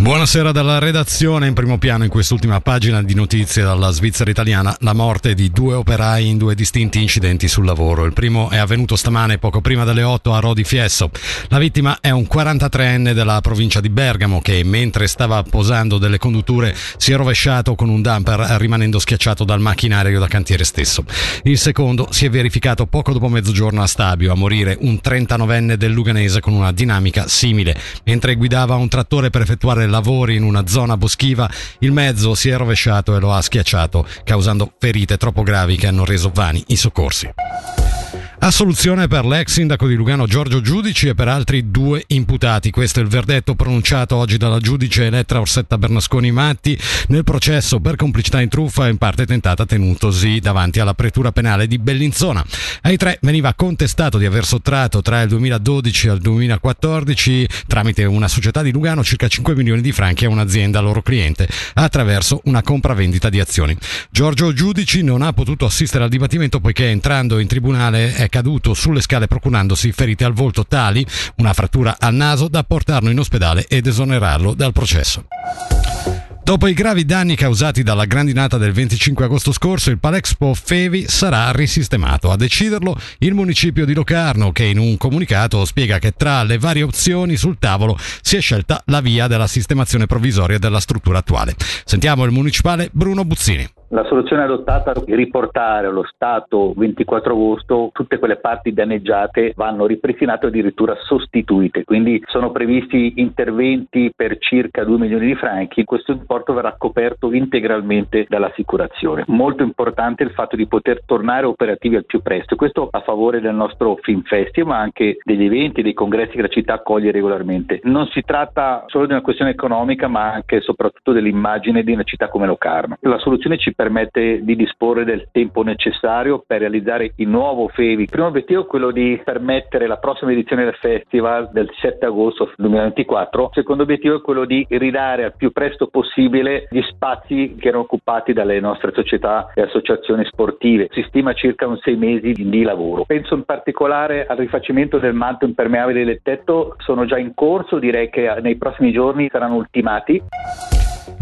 Buonasera dalla redazione, in primo piano in quest'ultima pagina di notizie dalla Svizzera italiana, la morte di due operai in due distinti incidenti sul lavoro. Il primo è avvenuto stamane poco prima delle 8 a Rodi Fiesso. La vittima è un 43enne della provincia di Bergamo che mentre stava posando delle condutture si è rovesciato con un dumper rimanendo schiacciato dal macchinario da cantiere stesso. Il secondo si è verificato poco dopo mezzogiorno a Stabio, a morire un 39enne del Luganese con una dinamica simile. Mentre guidava un trattore per effettuare lavori in una zona boschiva, il mezzo si è rovesciato e lo ha schiacciato, causando ferite troppo gravi che hanno reso vani i soccorsi. Assoluzione per l'ex sindaco di Lugano Giorgio Giudici e per altri due imputati. Questo è il verdetto pronunciato oggi dalla giudice Elettra Orsetta Bernasconi Matti nel processo per complicità in truffa in parte tentata tenutosi davanti alla pretura penale di Bellinzona. Ai tre veniva contestato di aver sottratto tra il 2012 e il 2014 tramite una società di Lugano circa 5 milioni di franchi a un'azienda loro cliente attraverso una compravendita di azioni. Giorgio Giudici non ha potuto assistere al dibattimento poiché entrando in tribunale è caduto sulle scale procurandosi ferite al volto tali, una frattura al naso, da portarlo in ospedale ed esonerarlo dal processo. Dopo i gravi danni causati dalla grandinata del 25 agosto scorso, il Palexpo Fevi sarà risistemato. A deciderlo il municipio di Locarno, che in un comunicato spiega che tra le varie opzioni sul tavolo si è scelta la via della sistemazione provvisoria della struttura attuale. Sentiamo il municipale Bruno Buzzini. La soluzione adottata è riportare allo Stato 24 agosto tutte quelle parti danneggiate vanno ripristinate o addirittura sostituite, quindi sono previsti interventi per circa 2 milioni di franchi, questo importo verrà coperto integralmente dall'assicurazione. Molto importante il fatto di poter tornare operativi al più presto, questo a favore del nostro Film Festival ma anche degli eventi, dei congressi che la città accoglie regolarmente. Non si tratta solo di una questione economica ma anche e soprattutto dell'immagine di una città come Locarno. La soluzione ci permette di disporre del tempo necessario per realizzare il nuovo FEVI. Il primo obiettivo è quello di permettere la prossima edizione del festival del 7 agosto 2024. Il secondo obiettivo è quello di ridare al più presto possibile gli spazi che erano occupati dalle nostre società e associazioni sportive. Si stima circa un sei mesi di lavoro. Penso in particolare al rifacimento del manto impermeabile del tetto, sono già in corso, direi che nei prossimi giorni saranno ultimati.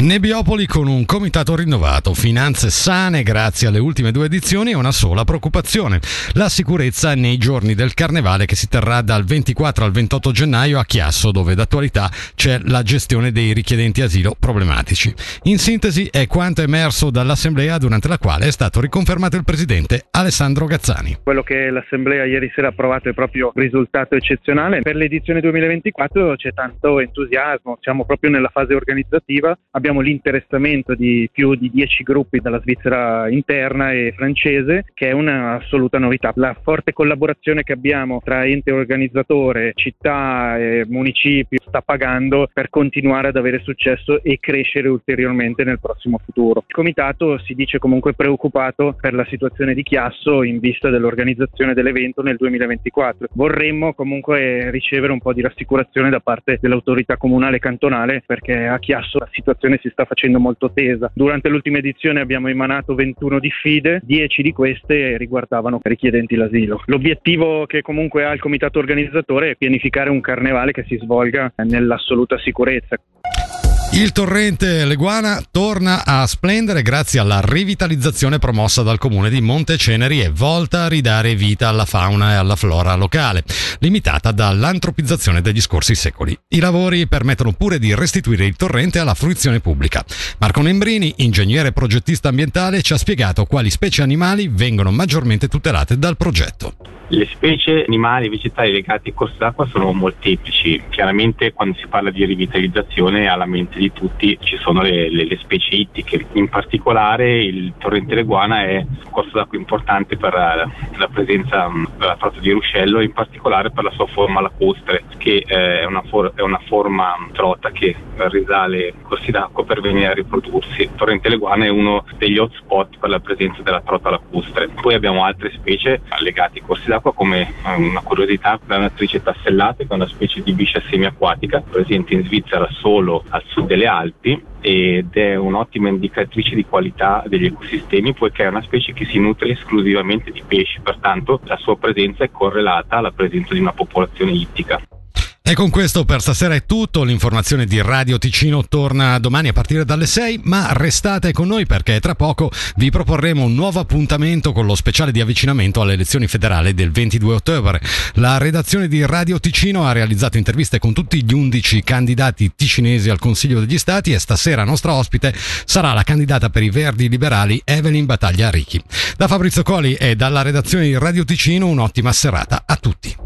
Nebbiopoli con un comitato rinnovato, finanze sane grazie alle ultime due edizioni e una sola preoccupazione, la sicurezza nei giorni del carnevale che si terrà dal 24 al 28 gennaio a Chiasso dove d'attualità c'è la gestione dei richiedenti asilo problematici. In sintesi è quanto emerso dall'assemblea durante la quale è stato riconfermato il presidente Alessandro Gazzani. Quello che l'assemblea ieri sera ha approvato è proprio un risultato eccezionale. Per l'edizione 2024 c'è tanto entusiasmo, siamo proprio nella fase organizzativa, abbiamo abbiamo l'interessamento di più di 10 gruppi dalla Svizzera interna e francese, che è un'assoluta novità. La forte collaborazione che abbiamo tra ente organizzatore, città e municipio sta pagando per continuare ad avere successo e crescere ulteriormente nel prossimo futuro. Il comitato si dice comunque preoccupato per la situazione di Chiasso in vista dell'organizzazione dell'evento nel 2024. Vorremmo comunque ricevere un po' di rassicurazione da parte dell'autorità comunale e cantonale perché a Chiasso la situazione si sta facendo molto tesa. Durante l'ultima edizione abbiamo emanato 21 diffide, 10 di queste riguardavano richiedenti l'asilo. L'obiettivo che comunque ha il comitato organizzatore è pianificare un carnevale che si svolga nell'assoluta sicurezza. Il torrente Leguana torna a splendere grazie alla rivitalizzazione promossa dal comune di Monteceneri e volta a ridare vita alla fauna e alla flora locale, limitata dall'antropizzazione degli scorsi secoli. I lavori permettono pure di restituire il torrente alla fruizione pubblica. Marco Nembrini, ingegnere progettista ambientale, ci ha spiegato quali specie animali vengono maggiormente tutelate dal progetto. Le specie animali e vegetali legate ai corsi d'acqua sono molteplici. Chiaramente quando si parla di rivitalizzazione alla mente di tutti ci sono le, le, le specie ittiche. In particolare il torrente Leguana è un corso d'acqua importante per la, la presenza della trota di ruscello, in particolare per la sua forma lacustre, che eh, è, una for- è, una forma trota che risale corsi d'acqua per venire a riprodursi. Il torrente Leguana è uno degli hotspot per la presenza della trota lacustre. Poi abbiamo altre specie legate ai corsi d'acqua d'acqua come eh, una curiosità la natrice tassellata che è una specie di biscia semiacquatica presente in Svizzera solo al sud delle Alpi ed è un'ottima indicatrice di qualità degli ecosistemi poiché è una specie che si nutre esclusivamente di pesci, pertanto la sua presenza è correlata alla presenza di una popolazione ittica. E con questo per stasera è tutto, l'informazione di Radio Ticino torna domani a partire dalle 6, ma restate con noi perché tra poco vi proporremo un nuovo appuntamento con lo speciale di avvicinamento alle elezioni federali del 22 ottobre. La redazione di Radio Ticino ha realizzato interviste con tutti gli 11 candidati ticinesi al Consiglio degli Stati e stasera nostra ospite sarà la candidata per i Verdi Liberali Evelyn Battaglia Ricchi. Da Fabrizio Coli e dalla redazione di Radio Ticino un'ottima serata a tutti.